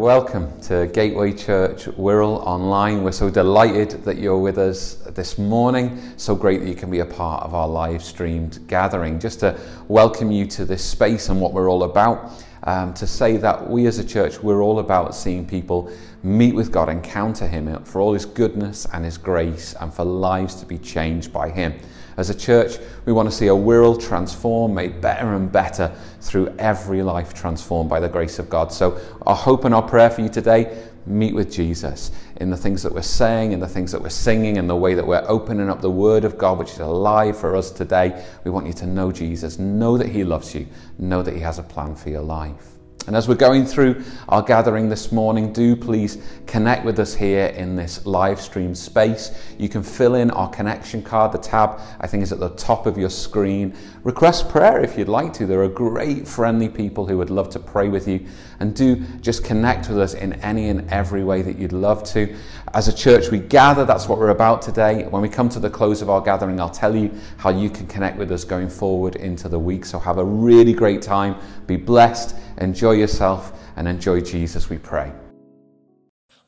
Welcome to Gateway Church Wirral online. We're so delighted that you're with us this morning. So great that you can be a part of our live streamed gathering. Just to welcome you to this space and what we're all about. Um, to say that we as a church, we're all about seeing people meet with God, encounter Him for all His goodness and His grace, and for lives to be changed by Him. As a church, we want to see a world transformed, made better and better through every life transformed by the grace of God. So, our hope and our prayer for you today meet with Jesus in the things that we're saying, in the things that we're singing, in the way that we're opening up the Word of God, which is alive for us today. We want you to know Jesus, know that He loves you, know that He has a plan for your life. And as we're going through our gathering this morning, do please connect with us here in this live stream space. You can fill in our connection card. The tab, I think, is at the top of your screen. Request prayer if you'd like to. There are great, friendly people who would love to pray with you. And do just connect with us in any and every way that you'd love to. As a church, we gather. That's what we're about today. When we come to the close of our gathering, I'll tell you how you can connect with us going forward into the week. So have a really great time. Be blessed. Enjoy yourself and enjoy Jesus, we pray.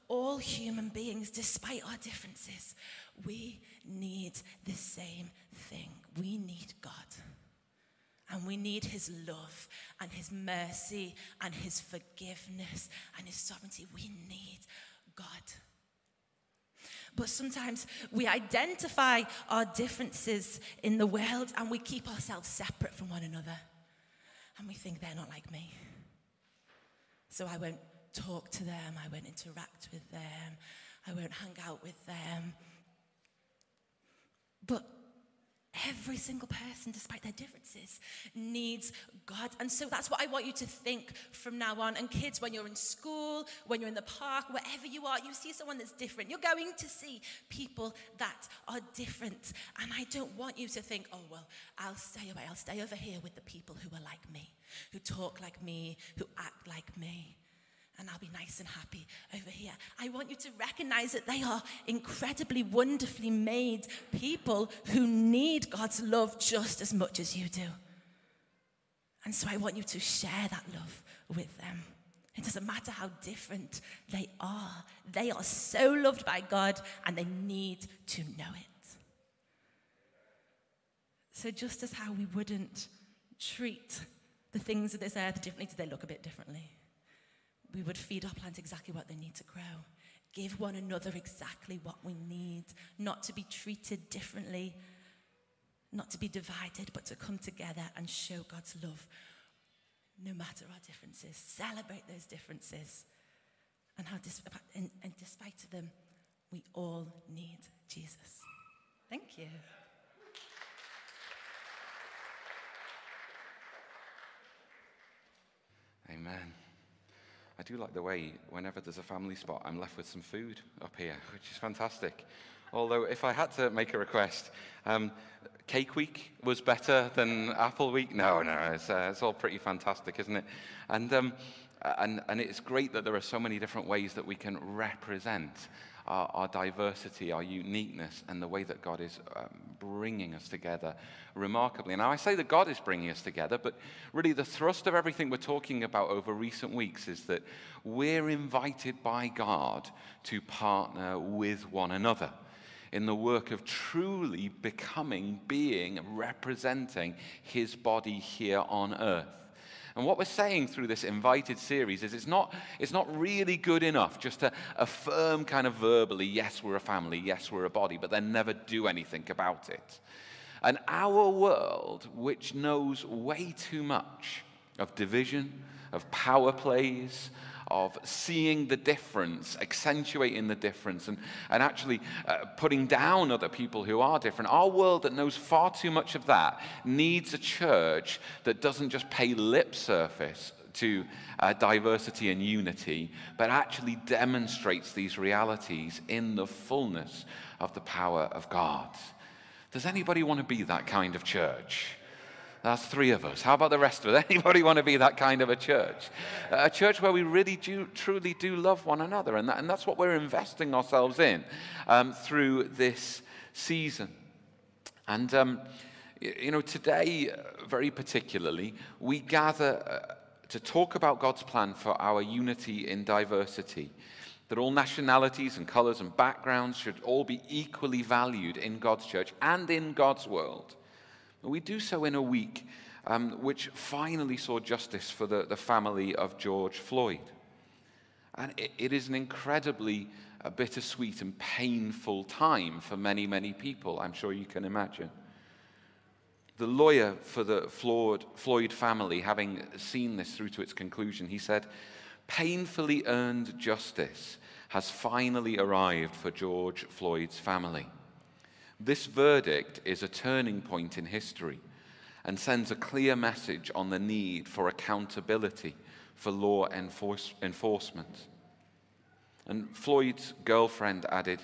All human beings, despite our differences, we need the same thing. We need God. And we need His love and His mercy and His forgiveness and His sovereignty. We need God. But sometimes we identify our differences in the world and we keep ourselves separate from one another. And we think they're not like me. So I won't talk to them, I won't interact with them, I won't hang out with them. But every single person, despite their differences, needs God. And so that's what I want you to think from now on. And kids, when you're in school, when you're in the park, wherever you are, you see someone that's different. You're going to see people that are different. And I don't want you to think, oh, well, I'll stay away. I'll stay over here with the people who are like me who talk like me, who act like me. And I'll be nice and happy over here. I want you to recognize that they are incredibly, wonderfully made people who need God's love just as much as you do. And so I want you to share that love with them. It doesn't matter how different they are, they are so loved by God and they need to know it. So, just as how we wouldn't treat the things of this earth differently? Do they look a bit differently? We would feed our plants exactly what they need to grow. Give one another exactly what we need, not to be treated differently, not to be divided, but to come together and show God's love no matter our differences. Celebrate those differences. And how, and, and despite them, we all need Jesus. Thank you. Amen. I do like the way, whenever there's a family spot, I'm left with some food up here, which is fantastic. Although, if I had to make a request, um, Cake Week was better than Apple Week. No, no, it's, uh, it's all pretty fantastic, isn't it? And, um, and, and it's great that there are so many different ways that we can represent our, our diversity, our uniqueness, and the way that God is um, bringing us together remarkably. Now, I say that God is bringing us together, but really the thrust of everything we're talking about over recent weeks is that we're invited by God to partner with one another in the work of truly becoming, being, representing his body here on earth. And what we're saying through this invited series is it's not, it's not really good enough just to affirm kind of verbally, yes, we're a family, yes, we're a body, but then never do anything about it. And our world, which knows way too much of division, of power plays, of seeing the difference, accentuating the difference, and, and actually uh, putting down other people who are different. Our world that knows far too much of that needs a church that doesn't just pay lip service to uh, diversity and unity, but actually demonstrates these realities in the fullness of the power of God. Does anybody want to be that kind of church? That's three of us. How about the rest of us? Anybody want to be that kind of a church? A church where we really do, truly do love one another. And, that, and that's what we're investing ourselves in um, through this season. And, um, you know, today, uh, very particularly, we gather uh, to talk about God's plan for our unity in diversity, that all nationalities and colors and backgrounds should all be equally valued in God's church and in God's world. We do so in a week um, which finally saw justice for the, the family of George Floyd. And it, it is an incredibly uh, bittersweet and painful time for many, many people, I'm sure you can imagine. The lawyer for the Floyd family, having seen this through to its conclusion, he said, Painfully earned justice has finally arrived for George Floyd's family. This verdict is a turning point in history and sends a clear message on the need for accountability for law enforce, enforcement. And Floyd's girlfriend added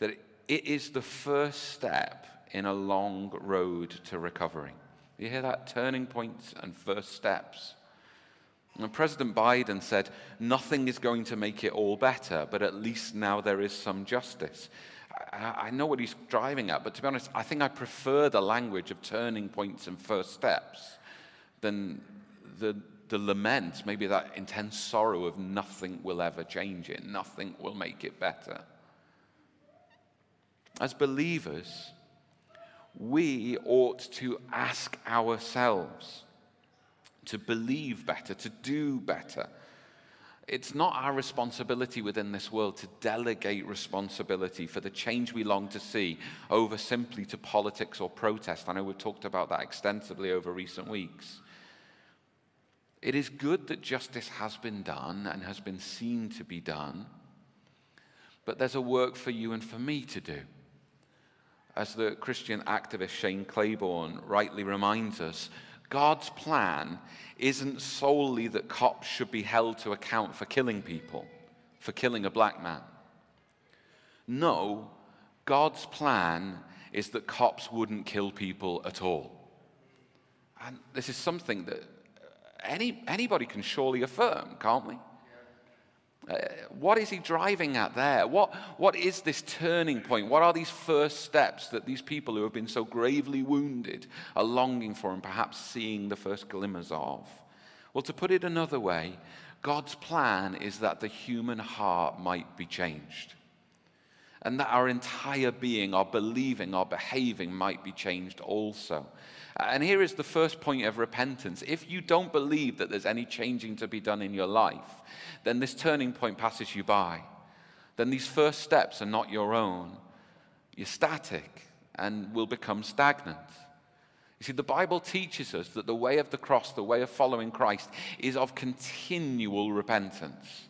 that it is the first step in a long road to recovery. You hear that? Turning points and first steps. And President Biden said, Nothing is going to make it all better, but at least now there is some justice. I know what he's driving at, but to be honest, I think I prefer the language of turning points and first steps than the, the lament, maybe that intense sorrow of nothing will ever change it, nothing will make it better. As believers, we ought to ask ourselves to believe better, to do better it's not our responsibility within this world to delegate responsibility for the change we long to see over simply to politics or protest. I know we've talked about that extensively over recent weeks. It is good that justice has been done and has been seen to be done, but there's a work for you and for me to do. As the Christian activist Shane Claiborne rightly reminds us, God's plan isn't solely that cops should be held to account for killing people, for killing a black man. No, God's plan is that cops wouldn't kill people at all. And this is something that any, anybody can surely affirm, can't we? Uh, what is he driving at there? What, what is this turning point? What are these first steps that these people who have been so gravely wounded are longing for and perhaps seeing the first glimmers of? Well, to put it another way, God's plan is that the human heart might be changed. And that our entire being, our believing, our behaving might be changed also. And here is the first point of repentance. If you don't believe that there's any changing to be done in your life, then this turning point passes you by. Then these first steps are not your own. You're static and will become stagnant. You see, the Bible teaches us that the way of the cross, the way of following Christ, is of continual repentance.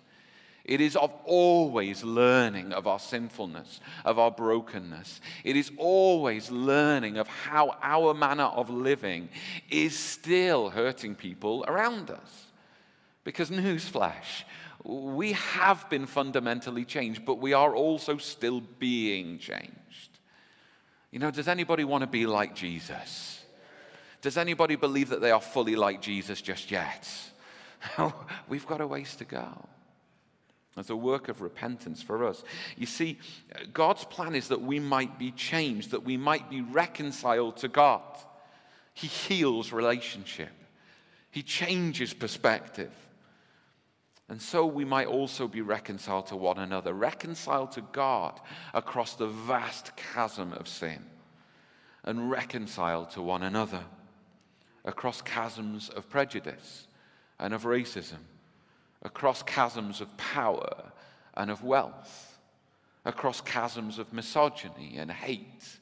It is of always learning of our sinfulness, of our brokenness. It is always learning of how our manner of living is still hurting people around us. Because, newsflash, we have been fundamentally changed, but we are also still being changed. You know, does anybody want to be like Jesus? Does anybody believe that they are fully like Jesus just yet? We've got a ways to go. As a work of repentance for us. You see, God's plan is that we might be changed, that we might be reconciled to God. He heals relationship, He changes perspective. And so we might also be reconciled to one another, reconciled to God across the vast chasm of sin, and reconciled to one another across chasms of prejudice and of racism across chasms of power and of wealth, across chasms of misogyny and hate.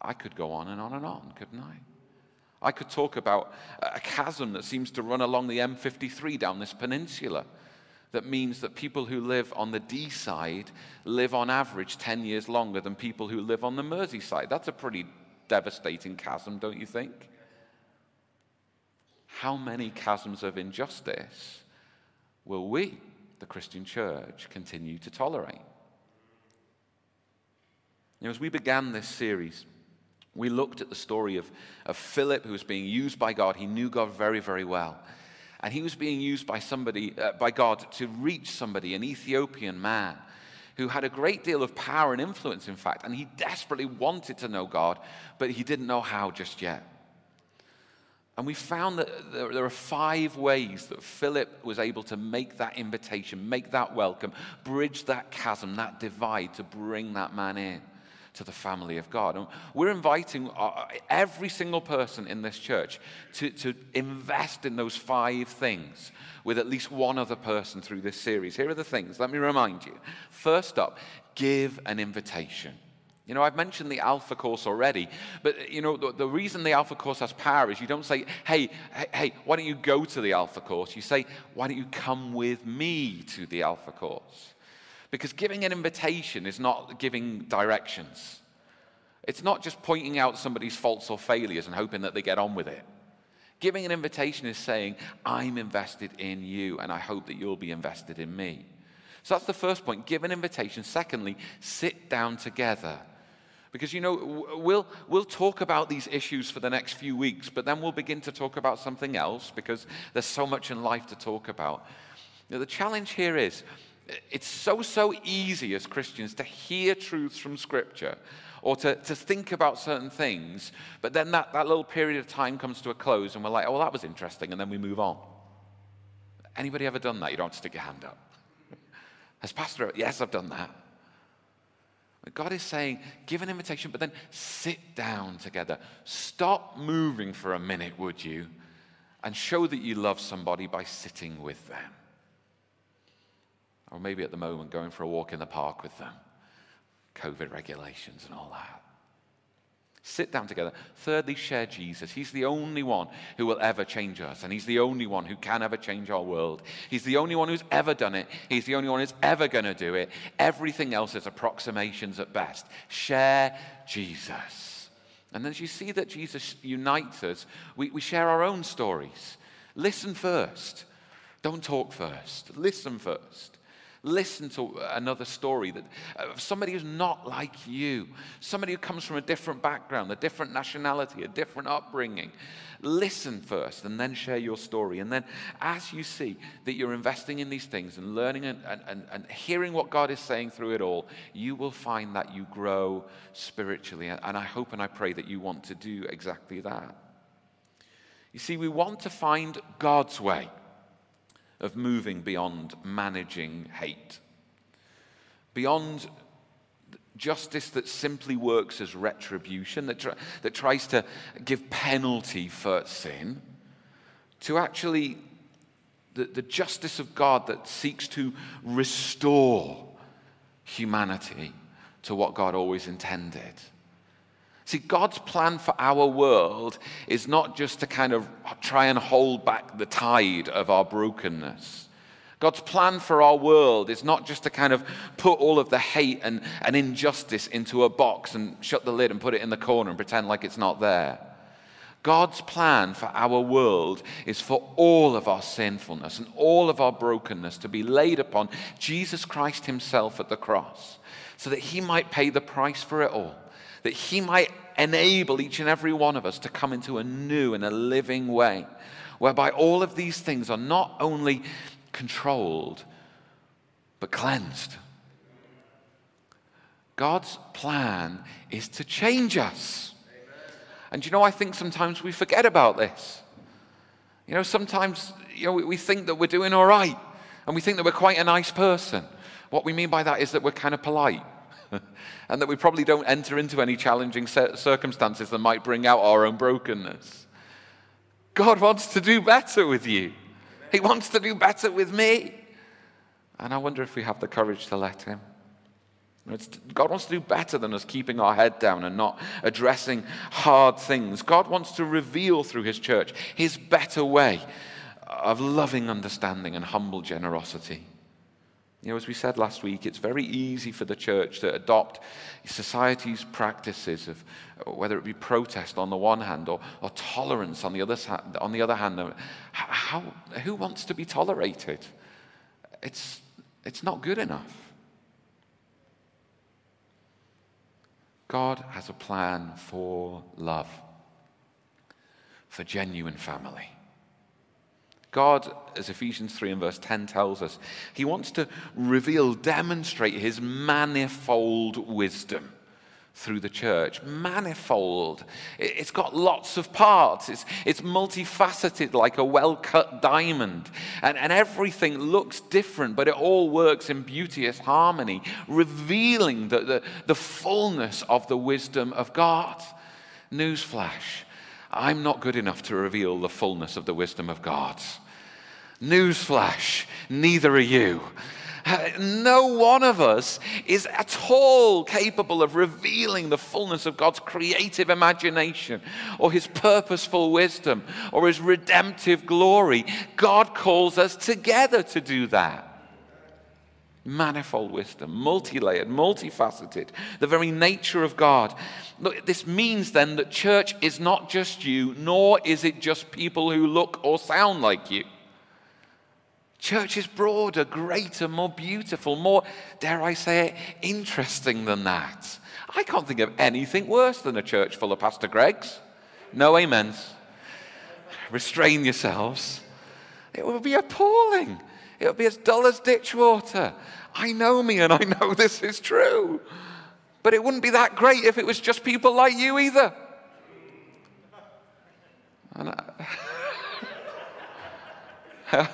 I could go on and on and on, couldn't I? I could talk about a chasm that seems to run along the M53 down this peninsula. That means that people who live on the Dee side live on average 10 years longer than people who live on the Mersey side. That's a pretty devastating chasm, don't you think? How many chasms of injustice will we, the Christian church, continue to tolerate? You know, as we began this series, we looked at the story of, of Philip, who was being used by God. He knew God very, very well. And he was being used by somebody, uh, by God, to reach somebody, an Ethiopian man, who had a great deal of power and influence, in fact. And he desperately wanted to know God, but he didn't know how just yet. And we found that there are five ways that Philip was able to make that invitation, make that welcome, bridge that chasm, that divide to bring that man in to the family of God. And we're inviting uh, every single person in this church to, to invest in those five things with at least one other person through this series. Here are the things. Let me remind you. First up, give an invitation. You know, I've mentioned the Alpha course already, but uh, you know, the, the, reason the Alpha course has power is you don't say, hey, hey, hey, why don't you go to the Alpha course? You say, why don't you come with me to the Alpha course? Because giving an invitation is not giving directions. It's not just pointing out somebody's faults or failures and hoping that they get on with it. Giving an invitation is saying, I'm invested in you, and I hope that you'll be invested in me. So that's the first point. Give an invitation. Secondly, sit down together because, you know, we'll, we'll talk about these issues for the next few weeks, but then we'll begin to talk about something else because there's so much in life to talk about. The challenge here is it's so, so easy as Christians to hear truths from Scripture or to, to think about certain things, but then that, that little period of time comes to a close and we're like, oh, well, that was interesting, and then we move on. Anybody ever done that? You don't have to stick your hand up. As pastor, yes, I've done that. God is saying, give an invitation, but then sit down together. Stop moving for a minute, would you? And show that you love somebody by sitting with them. Or maybe at the moment, going for a walk in the park with them. COVID regulations and all that. Sit down together. Thirdly, share Jesus. He's the only one who will ever change us, and He's the only one who can ever change our world. He's the only one who's ever done it. He's the only one who's ever going to do it. Everything else is approximations at best. Share Jesus. And as you see that Jesus unites us, we, we share our own stories. Listen first. Don't talk first. Listen first. Listen to another story that uh, somebody who's not like you, somebody who comes from a different background, a different nationality, a different upbringing. Listen first and then share your story. And then, as you see that you're investing in these things and learning and, and, and hearing what God is saying through it all, you will find that you grow spiritually. And I hope and I pray that you want to do exactly that. You see, we want to find God's way of moving beyond managing hate, beyond justice that simply works as retribution, that, tr- that tries to give penalty for sin, to actually the, the justice of God that seeks to restore humanity to what God always intended. See, God's plan for our world is not just to kind of try and hold back the tide of our brokenness. God's plan for our world is not just to kind of put all of the hate and, and injustice into a box and shut the lid and put it in the corner and pretend like it's not there. God's plan for our world is for all of our sinfulness and all of our brokenness to be laid upon Jesus Christ Himself at the cross so that He might pay the price for it all that He might enable each and every one of us to come into a new and a living way, whereby all of these things are not only controlled, but cleansed. God's plan is to change us. And you know, I think sometimes we forget about this. You know, sometimes you know, we think that we're doing all right and we think that we're quite a nice person. What we mean by that is that we're kind of polite. and that we probably don't enter into any challenging circumstances that might bring out our own brokenness. God wants to do better with you. He wants to do better with me. And I wonder if we have the courage to let Him. It's, God wants to do better than us keeping our head down and not addressing hard things. God wants to reveal through His church His better way of loving understanding and humble generosity. You know, as we said last week, it's very easy for the church to adopt society's practices of whether it be protest on the one hand or, or tolerance on the, other, on the other hand. How, who wants to be tolerated? It's, it's not good enough. God has a plan for love, for genuine family. God, as Ephesians 3 and verse 10 tells us, he wants to reveal, demonstrate his manifold wisdom through the church, manifold. It's got lots of parts. It's, it's multifaceted like a well cut diamond. And, and everything looks different, but it all works in beauteous harmony, revealing the, the, the fullness of the wisdom of God. Newsflash I'm not good enough to reveal the fullness of the wisdom of God. Newsflash, neither are you. Uh, no one of us is at all capable of revealing the fullness of God's creative imagination or his purposeful wisdom or his redemptive glory. God calls us together to do that. Manifold wisdom, multi layered, multifaceted, the very nature of God. Look, this means then that church is not just you, nor is it just people who look or sound like you. Church is broader, greater, more beautiful, more, dare I say it, interesting than that. I can't think of anything worse than a church full of Pastor Gregs. No amens. Restrain yourselves. It would be appalling. It would be as dull as ditch water. I know me and I know this is true. But it wouldn't be that great if it was just people like you either. I,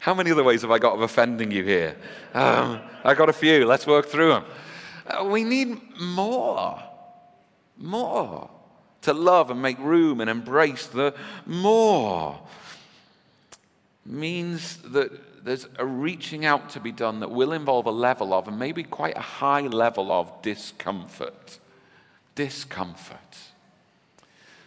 How many other ways have I got of offending you here? Um, I got a few. Let's work through them. Uh, we need more, more to love and make room and embrace the more. Means that there's a reaching out to be done that will involve a level of, and maybe quite a high level of discomfort. Discomfort.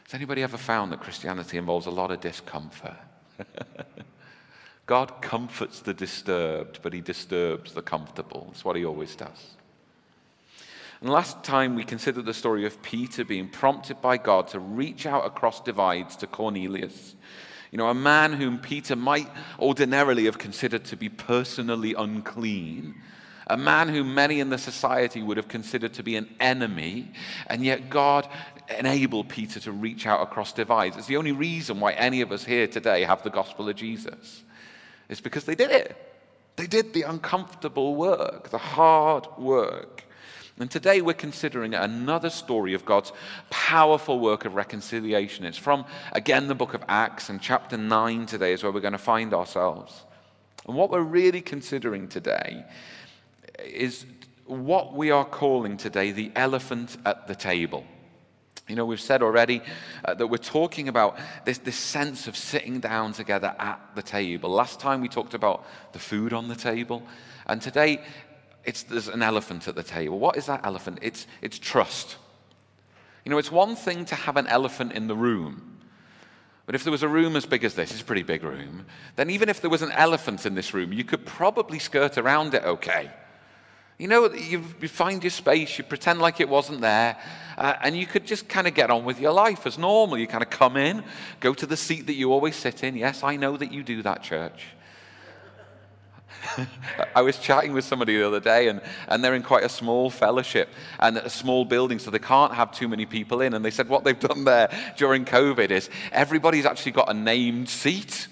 Has anybody ever found that Christianity involves a lot of discomfort? God comforts the disturbed, but he disturbs the comfortable. That's what he always does. And last time we considered the story of Peter being prompted by God to reach out across divides to Cornelius. You know, a man whom Peter might ordinarily have considered to be personally unclean, a man whom many in the society would have considered to be an enemy, and yet God enabled Peter to reach out across divides. It's the only reason why any of us here today have the gospel of Jesus. It's because they did it. They did the uncomfortable work, the hard work. And today we're considering another story of God's powerful work of reconciliation. It's from, again, the book of Acts, and chapter 9 today is where we're going to find ourselves. And what we're really considering today is what we are calling today the elephant at the table. You know, we've said already uh, that we're talking about this, this sense of sitting down together at the table. Last time we talked about the food on the table, and today it's, there's an elephant at the table. What is that elephant? It's, it's trust. You know, it's one thing to have an elephant in the room, but if there was a room as big as this, it's a pretty big room, then even if there was an elephant in this room, you could probably skirt around it okay. You know, you, find your space, you pretend like it wasn't there, uh, and you could just kind of get on with your life as normal. You kind of come in, go to the seat that you always sit in. Yes, I know that you do that, church. I was chatting with somebody the other day, and, and they're in quite a small fellowship and a small building, so they can't have too many people in. And they said what they've done there during COVID is everybody's actually got a named seat.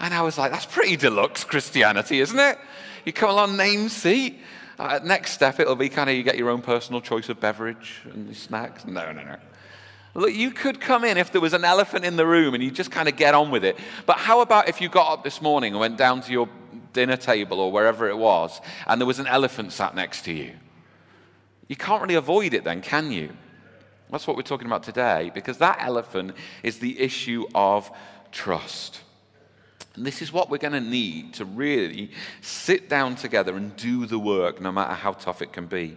And I was like, that's pretty deluxe Christianity, isn't it? You come along, named seat. Uh, next step, it'll be kind of you get your own personal choice of beverage and snacks. No, no, no. Look, you could come in if there was an elephant in the room and you just kind of get on with it. But how about if you got up this morning and went down to your dinner table or wherever it was and there was an elephant sat next to you? You can't really avoid it then, can you? That's what we're talking about today because that elephant is the issue of trust. And this is what we're going to need to really sit down together and do the work, no matter how tough it can be.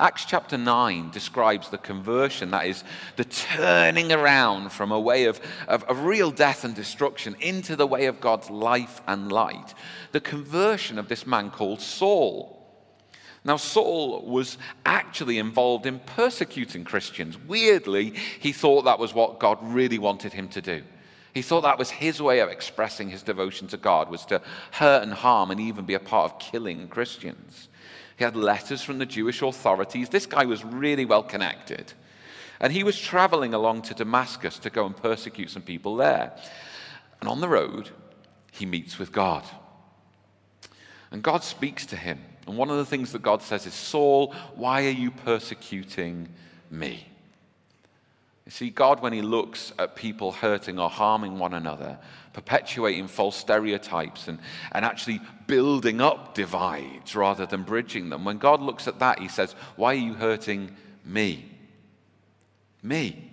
Acts chapter 9 describes the conversion, that is, the turning around from a way of, of, of, real death and destruction into the way of God's life and light. The conversion of this man called Saul. Now, Saul was actually involved in persecuting Christians. Weirdly, he thought that was what God really wanted him to do. He thought that was his way of expressing his devotion to God, was to hurt and harm and even be a part of killing Christians. He had letters from the Jewish authorities. This guy was really well connected. And he was traveling along to Damascus to go and persecute some people there. And on the road, he meets with God. And God speaks to him. And one of the things that God says is, Saul, why are you persecuting me? You see, God, when He looks at people hurting or harming one another, perpetuating false stereotypes and, and actually building up divides rather than bridging them, when God looks at that, He says, Why are you hurting me? Me.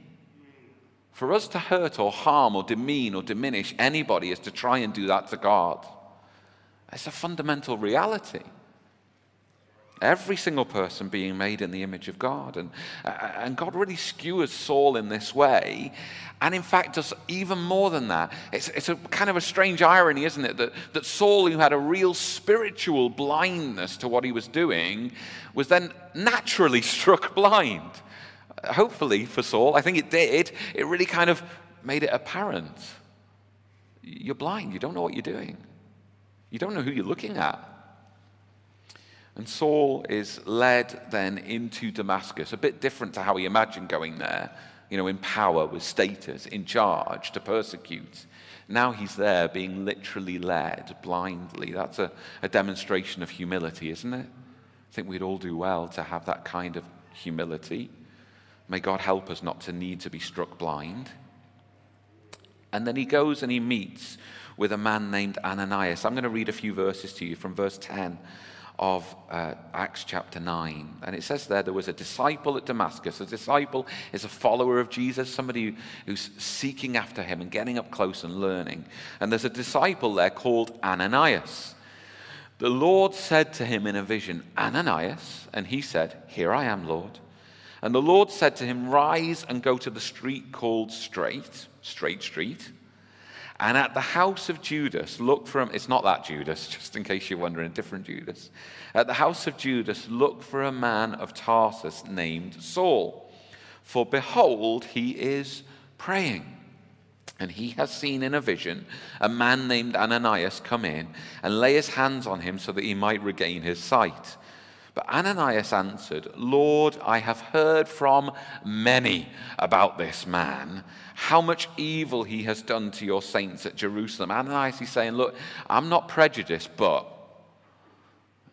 For us to hurt or harm or demean or diminish anybody is to try and do that to God. It's a fundamental reality. Every single person being made in the image of God. And, uh, and God really skewers Saul in this way. And in fact, does even more than that. It's, it's a kind of a strange irony, isn't it? That, that Saul, who had a real spiritual blindness to what he was doing, was then naturally struck blind. Hopefully for Saul, I think it did. It really kind of made it apparent. You're blind, you don't know what you're doing, you don't know who you're looking at. And Saul is led then into Damascus, a bit different to how he imagined going there, you know, in power, with status, in charge to persecute. Now he's there being literally led blindly. That's a, a demonstration of humility, isn't it? I think we'd all do well to have that kind of humility. May God help us not to need to be struck blind. And then he goes and he meets with a man named Ananias. I'm going to read a few verses to you from verse 10 of uh, Acts chapter 9. And it says there, there was a disciple at Damascus. A disciple is a follower of Jesus, somebody who's seeking after him and getting up close and learning. And there's a disciple there called Ananias. The Lord said to him in a vision, Ananias. And he said, Here I am, Lord. And the Lord said to him, Rise and go to the street called Straight, Straight Street and at the house of Judas, look for him. It's not that Judas, just in case you're wondering, a different Judas. At the house of Judas, look for a man of Tarsus named Saul. For behold, he is praying. And he has seen in a vision a man named Ananias come in and lay his hands on him so that he might regain his sight. But Ananias answered, Lord, I have heard from many about this man, how much evil he has done to your saints at Jerusalem. Ananias is saying, Look, I'm not prejudiced, but.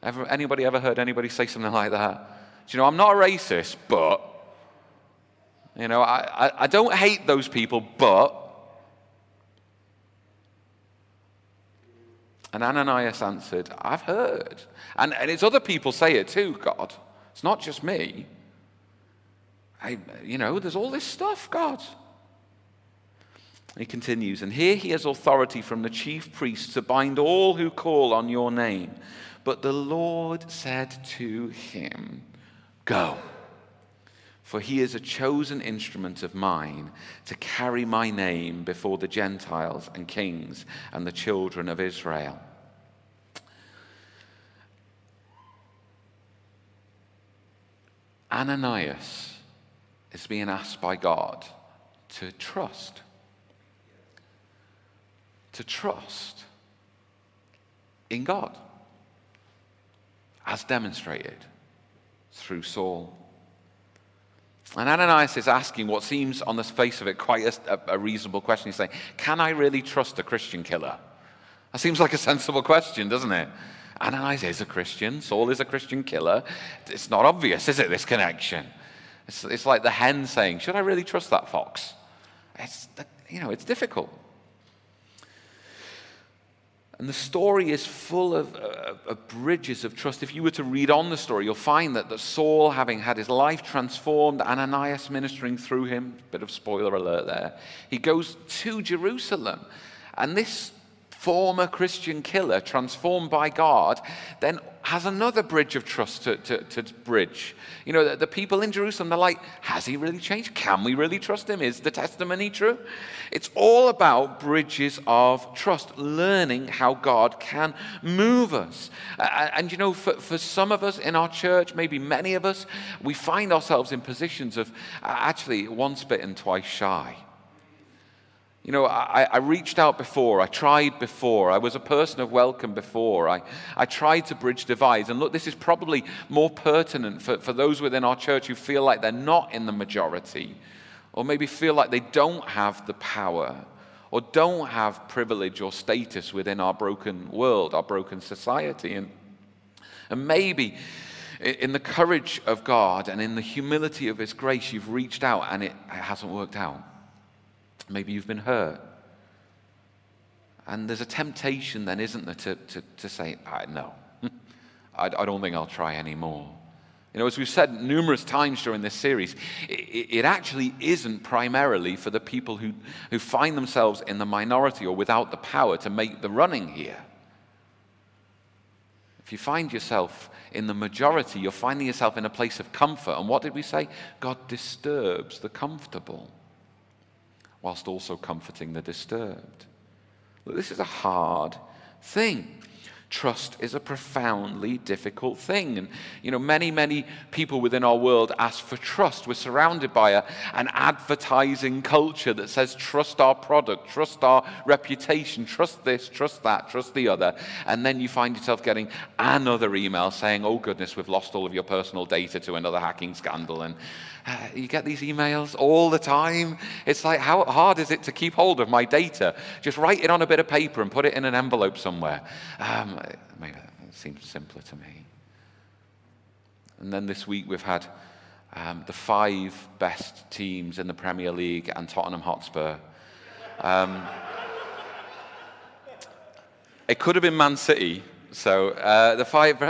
Ever, anybody ever heard anybody say something like that? Do you know, I'm not a racist, but. You know, I, I, I don't hate those people, but. And Ananias answered, I've heard. And, and it's other people say it too, God. It's not just me. I, you know, there's all this stuff, God. He continues, and here he has authority from the chief priests to bind all who call on your name. But the Lord said to him, Go, for he is a chosen instrument of mine to carry my name before the Gentiles and kings and the children of Israel. Ananias is being asked by God to trust. To trust in God, as demonstrated through Saul. And Ananias is asking what seems on the face of it quite a, a, reasonable question. He's saying, Can I really trust a Christian killer? That seems like a sensible question, doesn't it? Ananias is a Christian, Saul is a Christian killer. It's not obvious, is it, this connection? It's, it's like the hen saying, Should I really trust that fox? It's, you know, it's difficult. And the story is full of, uh, of, bridges of trust. If you were to read on the story, you'll find that, that Saul, having had his life transformed, Ananias ministering through him, bit of spoiler alert there, he goes to Jerusalem. And this former Christian killer transformed by God then has another bridge of trust to, to, to bridge. You know, the, the, people in Jerusalem, they're like, has he really changed? Can we really trust him? Is the testimony true? It's all about bridges of trust, learning how God can move us. And, you know, for, for some of us in our church, maybe many of us, we find ourselves in positions of actually once bitten, twice shy. You know, I, I, reached out before, I tried before, I was a person of welcome before, I, I tried to bridge divides. And look, this is probably more pertinent for, for those within our church who feel like they're not in the majority, or maybe feel like they don't have the power, or don't have privilege or status within our broken world, our broken society. And, and maybe in the courage of God and in the humility of His grace, you've reached out and it, it hasn't worked out. Maybe you've been hurt. And there's a temptation then, isn't there, to, to, to say, no, I, I don't think I'll try anymore. You know, as we've said numerous times during this series, it, it, actually isn't primarily for the people who, who find themselves in the minority or without the power to make the running here. If you find yourself in the majority, you're finding yourself in a place of comfort. And what did we say? God disturbs the comfortable whilst also comforting the disturbed. This is a hard thing. Trust is a profoundly difficult thing. And, you know, many, many people within our world ask for trust. We're surrounded by a, an advertising culture that says, trust our product, trust our reputation, trust this, trust that, trust the other. And then you find yourself getting another email saying, oh, goodness, we've lost all of your personal data to another hacking scandal. And uh, you get these emails all the time. It's like, how hard is it to keep hold of my data? Just write it on a bit of paper and put it in an envelope somewhere. Um, maybe that seems simpler to me. And then this week we've had um, the five best teams in the Premier League and Tottenham Hotspur. Um, it could have been Man City. So uh, the five,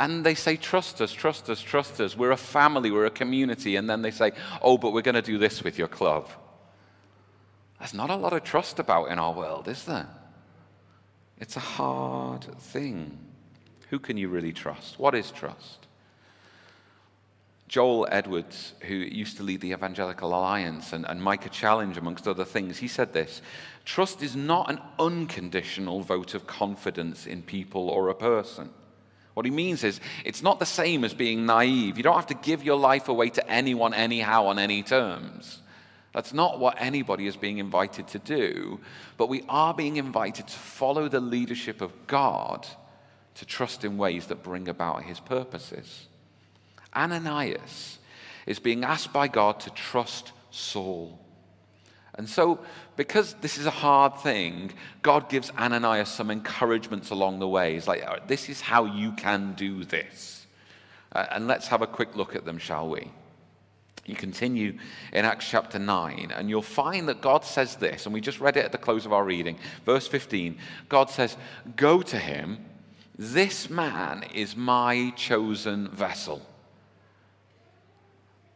and they say, Trust us, trust us, trust us. We're a family, we're a community. And then they say, Oh, but we're going to do this with your club. There's not a lot of trust about in our world, is there? It's a hard thing. Who can you really trust? What is trust? Joel Edwards, who used to lead the Evangelical Alliance, and, and Micah Challenge, amongst other things, he said this Trust is not an unconditional vote of confidence in people or a person. What he means is, it's not the same as being naive. You don't have to give your life away to anyone, anyhow, on any terms. That's not what anybody is being invited to do, but we are being invited to follow the leadership of God to trust in ways that bring about his purposes. Ananias is being asked by God to trust Saul. And so, because this is a hard thing, God gives Ananias some encouragements along the way. He's like, this is how you can do this. Uh, and let's have a quick look at them, shall we? You continue in Acts chapter 9, and you'll find that God says this, and we just read it at the close of our reading. Verse 15 God says, Go to him, this man is my chosen vessel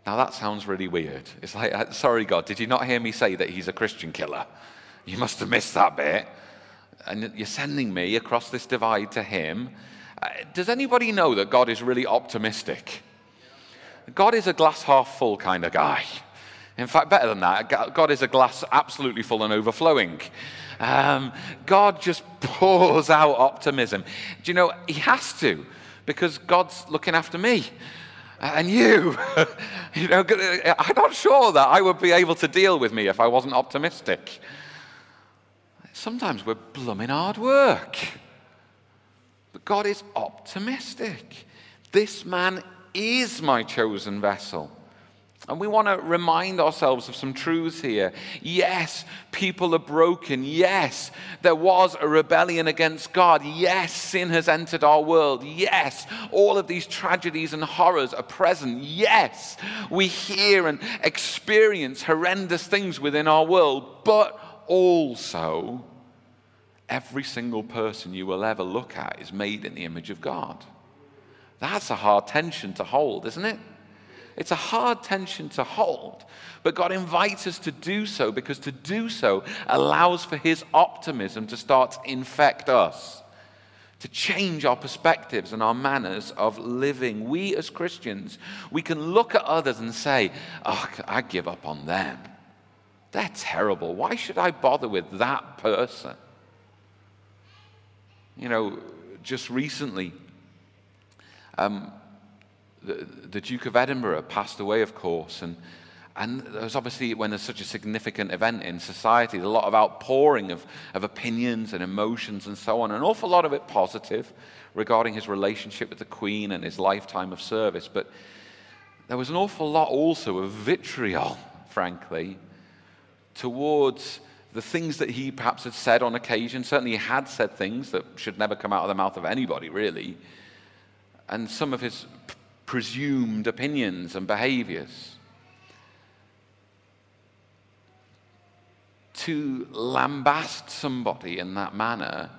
now that sounds really weird. It's like, uh, sorry, God, did you not hear me say that he's a Christian killer? You must have missed that bit. And you're sending me across this divide to him. Uh, does anybody know that God is really optimistic? God is a glass half full kind of guy. In fact, better than that, God is a glass absolutely full and overflowing. Um, God just pours out optimism. Do you know, He has to, because God's looking after me and you. you know, uh, I'm not sure that I would be able to deal with me if I wasn't optimistic. Sometimes we're blooming hard work. But God is optimistic. This man is my chosen vessel. And we want to remind ourselves of some truths here. Yes, people are broken. Yes, there was a rebellion against God. Yes, sin has entered our world. Yes, all of these tragedies and horrors are present. Yes, we hear and experience horrendous things within our world. But also, every single person you will ever look at is made in the image of God. That's a hard tension to hold, isn't it? It's a hard tension to hold, but God invites us to do so because to do so allows for His optimism to start to infect us, to change our perspectives and our manners of living. We as Christians, we can look at others and say, Oh, I give up on them. They're terrible. Why should I bother with that person? You know, just recently, um, the, the Duke of Edinburgh passed away, of course, and and there's obviously, when there's such a significant event in society, a lot of outpouring of, of opinions and emotions and so on, an awful lot of it positive regarding his relationship with the Queen and his lifetime of service. But there was an awful lot also of vitriol, frankly, towards the things that he perhaps had said on occasion. Certainly, he had said things that should never come out of the mouth of anybody, really. And some of his presumed opinions and behaviors. To lambast somebody in that manner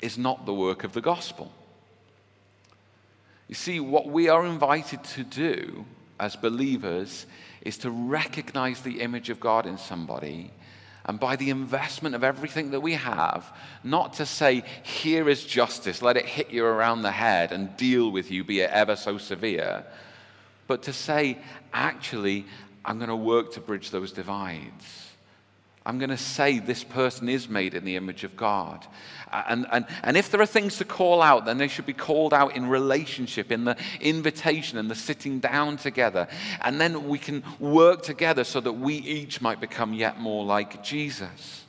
is not the work of the gospel. You see, what we are invited to do as believers is to recognize the image of God in somebody and by the investment of everything that we have, not to say, here is justice, let it hit you around the head and deal with you, be it ever so severe, but to say, actually, I'm going to work to bridge those divides. I'm going to say this person is made in the image of God. And, and, and if there are things to call out, then they should be called out in relationship, in the invitation and the sitting down together. And then we can work together so that we each might become yet more like Jesus.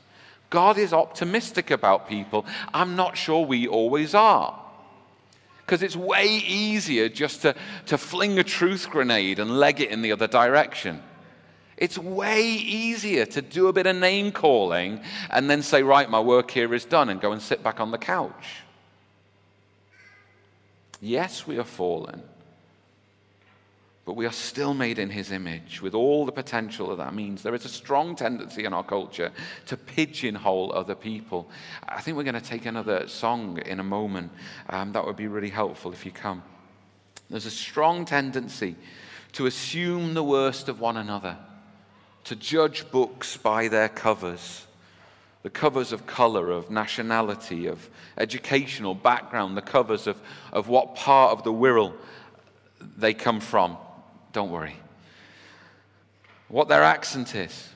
God is optimistic about people. I'm not sure we always are. Because it's way easier just to, to fling a truth grenade and leg it in the other direction. It's way easier to do a bit of name calling and then say, right, my work here is done, and go and sit back on the couch. Yes, we are fallen, but we are still made in his image with all the potential that that means. There is a strong tendency in our culture to pigeonhole other people. I think we're going to take another song in a moment. Um, that would be really helpful if you come. There's a strong tendency to assume the worst of one another to judge books by their covers the covers of color, of nationality, of educational background, the covers of, of what part of the Wirral they come from. Don't worry. What their accent is,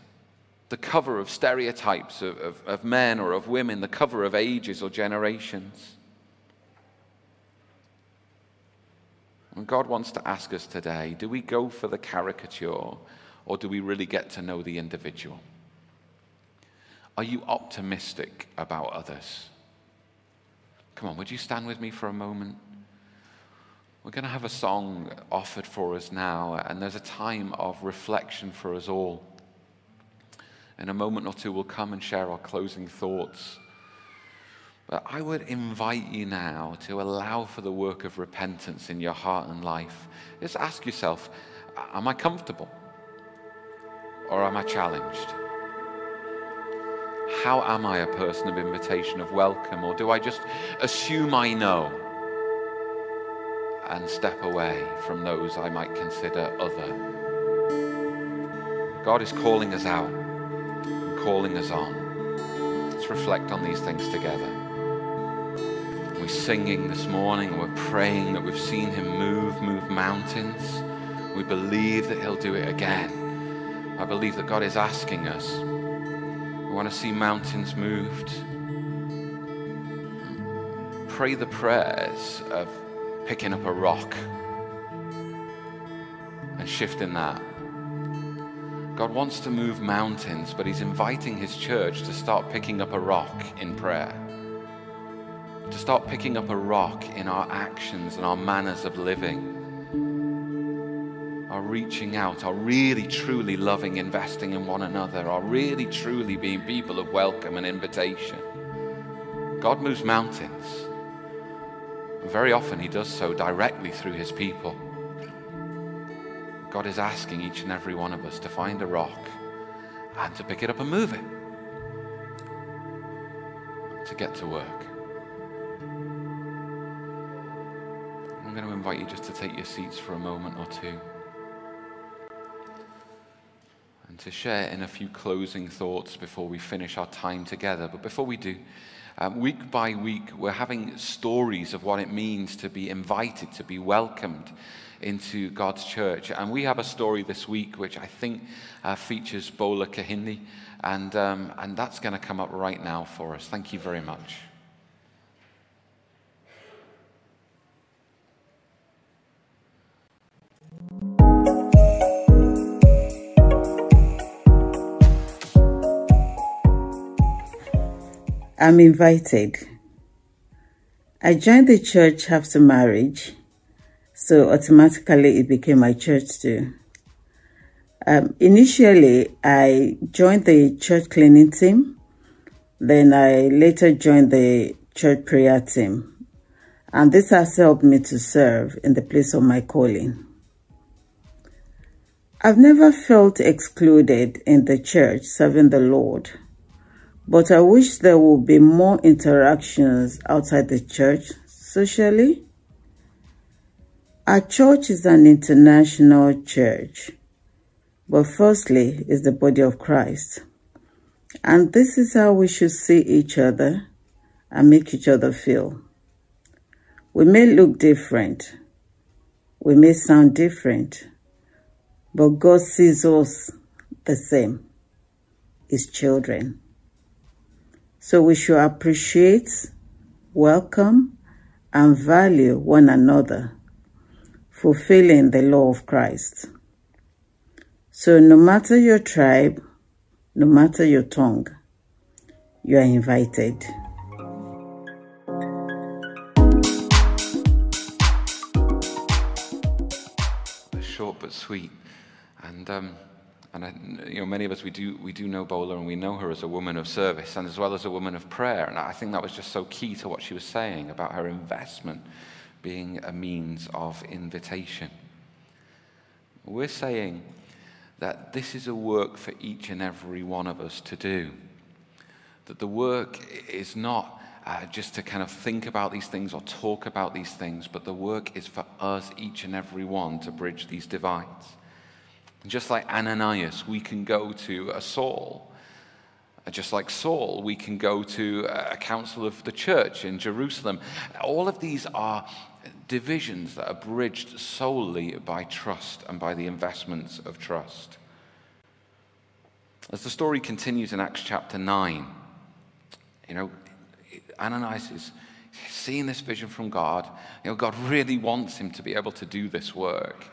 the cover of stereotypes of, of, of men or of women, the cover of ages or generations. And God wants to ask us today do we go for the caricature or do we really get to know the individual? Are you optimistic about others? Come on, would you stand with me for a moment? We're going to have a song offered for us now, and there's a time of reflection for us all. In a moment or two, we'll come and share our closing thoughts. But I would invite you now to allow for the work of repentance in your heart and life. Just ask yourself Am I comfortable? Or am I challenged? How am I a person of invitation, of welcome, or do I just assume I know and step away from those I might consider other? God is calling us out and calling us on. Let's reflect on these things together. We're singing this morning, we're praying that we've seen Him move, move mountains. We believe that He'll do it again. I believe that God is asking us. We want to see mountains moved. Pray the prayers of picking up a rock and shifting that. God wants to move mountains, but He's inviting His church to start picking up a rock in prayer. To start picking up a rock in our actions and our manners of living reaching out, are really truly loving, investing in one another, are really truly being people of welcome and invitation. God moves mountains. And very often he does so directly through his people. God is asking each and every one of us to find a rock and to pick it up and move it. To get to work. I'm going to invite you just to take your seats for a moment or two. To share in a few closing thoughts before we finish our time together. But before we do, um, week by week, we're having stories of what it means to be invited, to be welcomed into God's church. And we have a story this week which I think uh, features Bola Kahindi, and, um, and that's going to come up right now for us. Thank you very much. I'm invited. I joined the church after marriage, so automatically it became my church too. Um, initially, I joined the church cleaning team. Then I later joined the church prayer team. And this has helped me to serve in the place of my calling. I've never felt excluded in the church serving the Lord, but I wish there would be more interactions outside the church socially. Our church is an international church, but firstly is the body of Christ. And this is how we should see each other and make each other feel. We may look different, we may sound different, but God sees us the same, His children. So we should appreciate, welcome, and value one another, fulfilling the law of Christ. So no matter your tribe, no matter your tongue, you are invited. Short but sweet. And, um, and I, you know, many of us, we do, we do know Bola and we know her as a woman of service and as well as a woman of prayer. And I think that was just so key to what she was saying about her investment being a means of invitation. We're saying that this is a work for each and every one of us to do. That the work is not uh, just to kind of think about these things or talk about these things, but the work is for us, each and every one, to bridge these divides. Just like Ananias, we can go to a Saul. Uh, just like Saul, we can go to a council of the church in Jerusalem. All of these are divisions that are bridged solely by trust and by the investments of trust. As the story continues in Acts chapter 9, you know, Ananias is seeing this vision from God. You know, God really wants him to be able to do this work.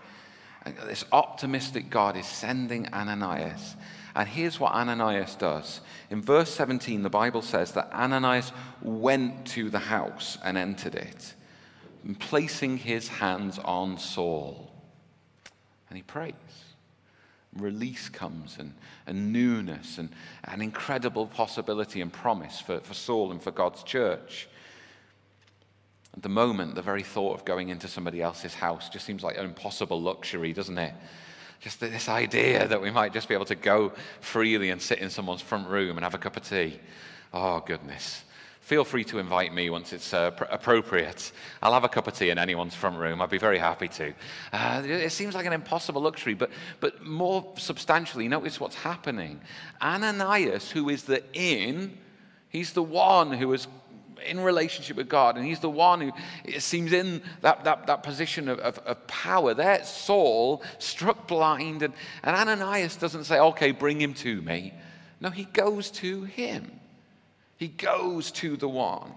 This optimistic God is sending Ananias. And here's what Ananias does. In verse 17, the Bible says that Ananias went to the house and entered it, placing his hands on Saul. And he prays. Release comes and, and newness and an incredible possibility and promise for, for Saul and for God's church. At the moment, the very thought of going into somebody else's house just seems like an impossible luxury, doesn't it? Just this idea that we might just be able to go freely and sit in someone's front room and have a cup of tea. Oh, goodness. Feel free to invite me once it's uh, pr- appropriate. I'll have a cup of tea in anyone's front room. I'd be very happy to. Uh, it seems like an impossible luxury, but, but more substantially, notice what's happening. Ananias, who is the in, he's the one who has in relationship with God, and he's the one who it seems in that, that, that position of, of, of power. There, Saul, struck blind, and, and Ananias doesn't say, Okay, bring him to me. No, he goes to him. He goes to the one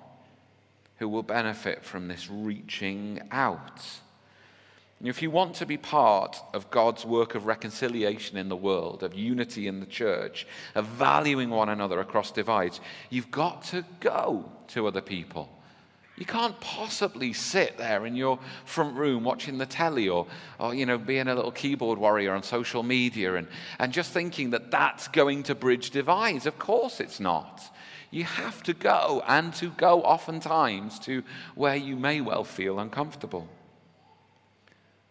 who will benefit from this reaching out. If you want to be part of God's work of reconciliation in the world, of unity in the church, of valuing one another across divides, you've got to go to other people. You can't possibly sit there in your front room watching the telly or, or you know, being a little keyboard warrior on social media and, and just thinking that that's going to bridge divides. Of course it's not. You have to go, and to go oftentimes to where you may well feel uncomfortable.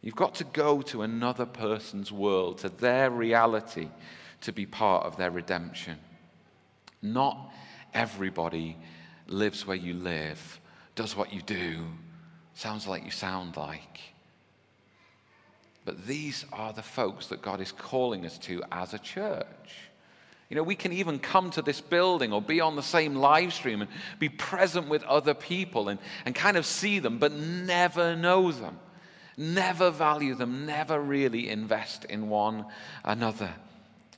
You've got to go to another person's world, to their reality, to be part of their redemption. Not everybody lives where you live, does what you do, sounds like you sound like. But these are the folks that God is calling us to as a church. You know, we can even come to this building or be on the same live stream and be present with other people and, and kind of see them, but never know them never value them, never really invest in one another.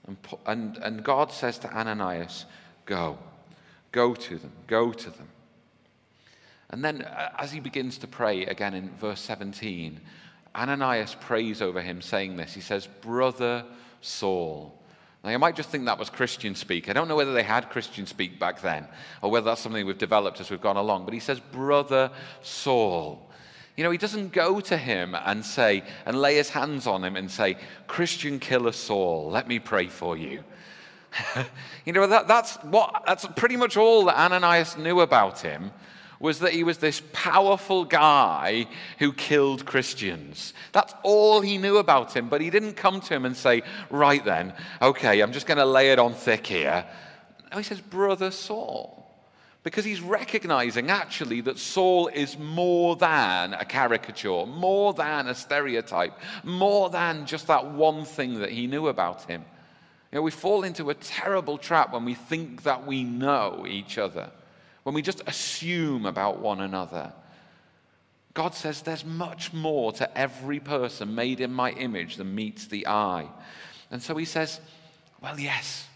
And, and, and God says to Ananias, Go, go to them, go to them. And then, uh, as he begins to pray again in verse 17, Ananias prays over him, saying this. He says, Brother Saul. Now, you might just think that was Christian speak. I don't know whether they had Christian speak back then or whether that's something we've developed as we've gone along. But he says, Brother Saul. You know, he doesn't go to him and say, and lay his hands on him and say, Christian killer Saul, let me pray for you. you know, that, that's, what, that's pretty much all that Ananias knew about him was that he was this powerful guy who killed Christians. That's all he knew about him, but he didn't come to him and say, Right then, okay, I'm just going to lay it on thick here. No, he says, Brother Saul. Because he's recognizing actually that Saul is more than a caricature, more than a stereotype, more than just that one thing that he knew about him. You know, we fall into a terrible trap when we think that we know each other when we just assume about one another. God says there's much more to every person made in my image than meets the eye. And so he says, Well, yes,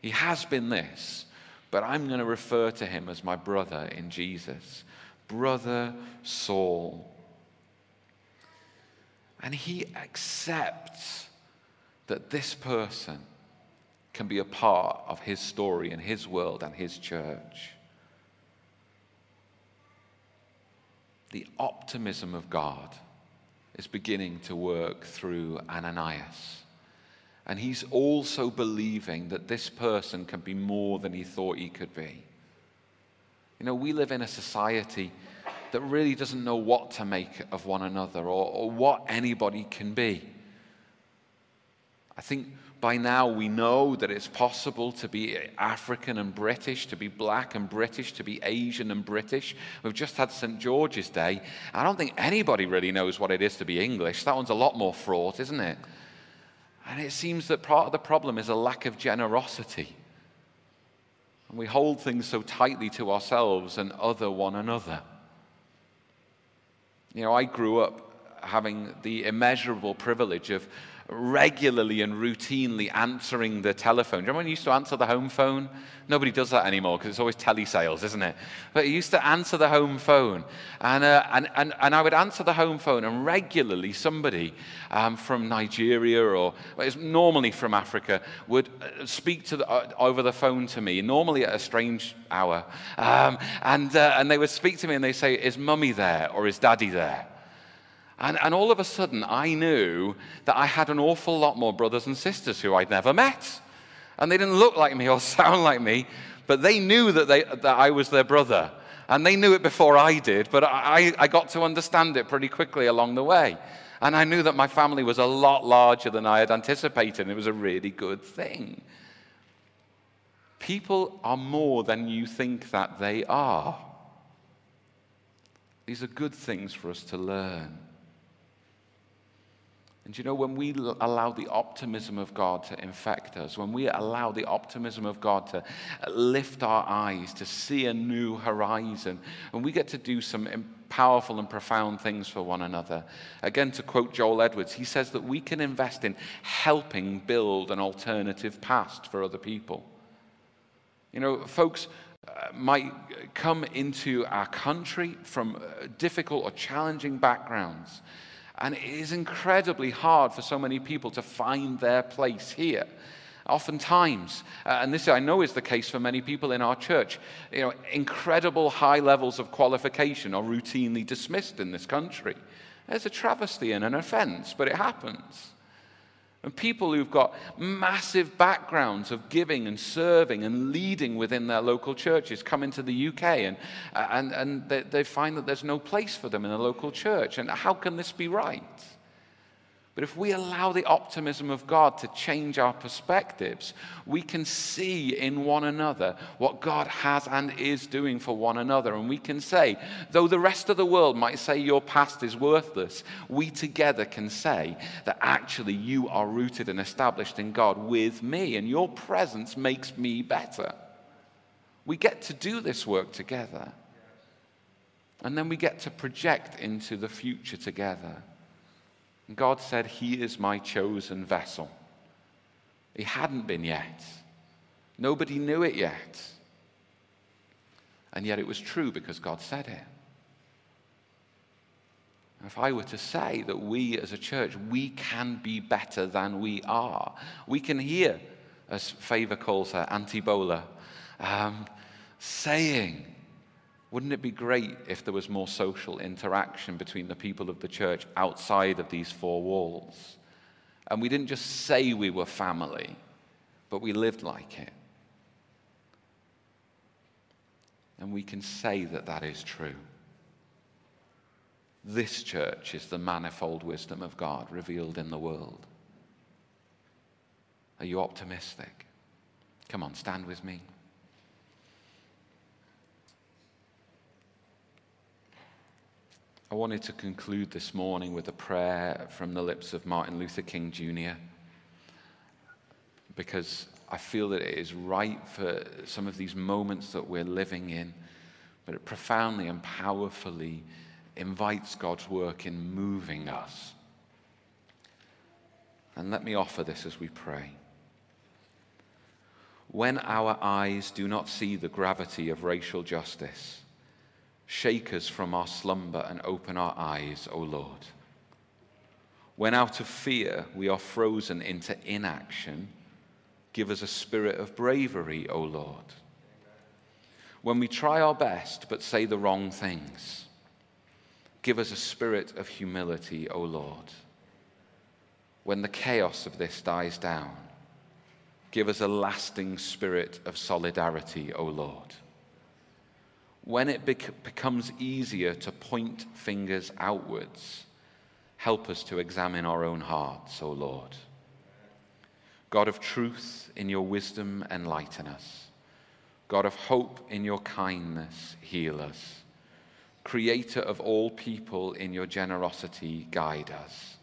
he has been this, but I'm going to refer to him as my brother in Jesus, brother Saul. And he accepts that this person can be a part of his story and his world and his church. the optimism of God is beginning to work through Ananias. And he's also believing that this person can be more than he thought he could be. You know, we live in a society that really doesn't know what to make of one another or, or what anybody can be. I think by now, we know that it's possible to be African and British, to be black and British, to be Asian and British. We've just had St. George's Day. I don't think anybody really knows what it is to be English. That one's a lot more fraught, isn't it? And it seems that part of the problem is a lack of generosity. And we hold things so tightly to ourselves and other one another. You know, I grew up having the immeasurable privilege of regularly and routinely answering the telephone. Do you remember when you used to answer the home phone? Nobody does that anymore because it's always telesales, isn't it? But you used to answer the home phone. And, uh, and, and, and I would answer the home phone, and regularly somebody um, from Nigeria or well, normally from Africa would uh, speak to the, uh, over the phone to me, normally at a strange hour. Um, and, uh, and they would speak to me and they say, Is mummy there or is daddy there? And, and all of a sudden, I knew that I had an awful lot more brothers and sisters who I'd never met. And they didn't look like me or sound like me, but they knew that, they, that I was their brother. And they knew it before I did, but I, I got to understand it pretty quickly along the way. And I knew that my family was a lot larger than I had anticipated, and it was a really good thing. People are more than you think that they are. These are good things for us to learn. And you know, when we allow the optimism of God to infect us, when we allow the optimism of God to lift our eyes, to see a new horizon, and we get to do some powerful and profound things for one another. Again, to quote Joel Edwards, he says that we can invest in helping build an alternative past for other people. You know, folks uh, might come into our country from uh, difficult or challenging backgrounds. And it is incredibly hard for so many people to find their place here. Oftentimes, uh, and this I know is the case for many people in our church, you know, incredible high levels of qualification are routinely dismissed in this country. It's a travesty and an offense, but it happens. And people who've got massive backgrounds of giving and serving and leading within their local churches come into the UK and, uh, and, and they, they find that there's no place for them in a local church. And how can this be right? But if we allow the optimism of God to change our perspectives, we can see in one another what God has and is doing for one another. And we can say, though the rest of the world might say your past is worthless, we together can say that actually you are rooted and established in God with me, and your presence makes me better. We get to do this work together. And then we get to project into the future together. God said, He is my chosen vessel. He hadn't been yet. Nobody knew it yet. And yet it was true because God said it. If I were to say that we as a church, we can be better than we are, we can hear, as Favor calls her, Auntie Bola, um, saying Wouldn't it be great if there was more social interaction between the people of the church outside of these four walls? And we didn't just say we were family, but we lived like it. And we can say that that is true. This church is the manifold wisdom of God revealed in the world. Are you optimistic? Come on, stand with me. I wanted to conclude this morning with a prayer from the lips of Martin Luther King Jr. because I feel that it is right for some of these moments that we're living in, but it profoundly and powerfully invites God's work in moving us. And let me offer this as we pray. When our eyes do not see the gravity of racial justice, shake us from our slumber and open our eyes, O Lord. When out of fear we are frozen into inaction, give us a spirit of bravery, O Lord. When we try our best but say the wrong things, give us a spirit of humility, O Lord. When the chaos of this dies down, give us a lasting spirit of solidarity, O Lord when it bec- becomes easier to point fingers outwards, help us to examine our own hearts, O Lord. God of truth, in your wisdom, enlighten us. God of hope, in your kindness, heal us. Creator of all people, in your generosity, guide us.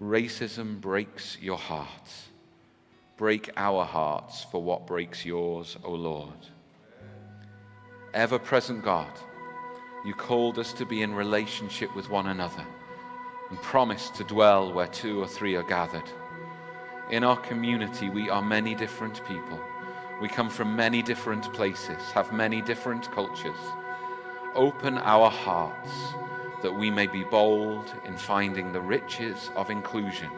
Racism breaks your heart. Break our hearts for what breaks yours, O Lord ever present God, you called us to be in relationship with one another and promised to dwell where two or three are gathered. In our community, we are many different people. We come from many different places, have many different cultures. Open our hearts that we may be bold in finding the riches of inclusion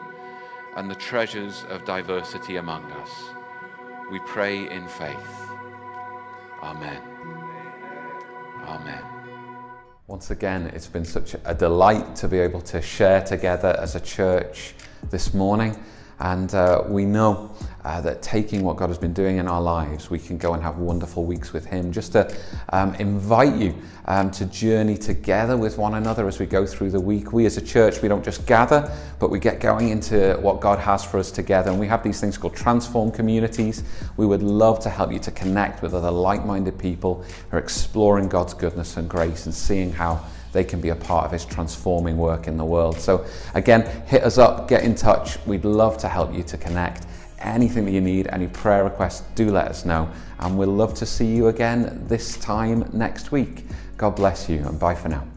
and the treasures of diversity among us. We pray in faith. Amen. Amen. Once again, it's been such a delight to be able to share together as a church this morning. And uh, we know uh, that taking what God has been doing in our lives, we can go and have wonderful weeks with Him. Just to um, invite you um, to journey together with one another as we go through the week. We as a church, we don't just gather, but we get going into what God has for us together. And we have these things called transform communities. We would love to help you to connect with other like minded people who are exploring God's goodness and grace and seeing how they can be a part of his transforming work in the world. So, again, hit us up, get in touch. We'd love to help you to connect. Anything that you need, any prayer requests, do let us know. And we'll love to see you again this time next week. God bless you and bye for now.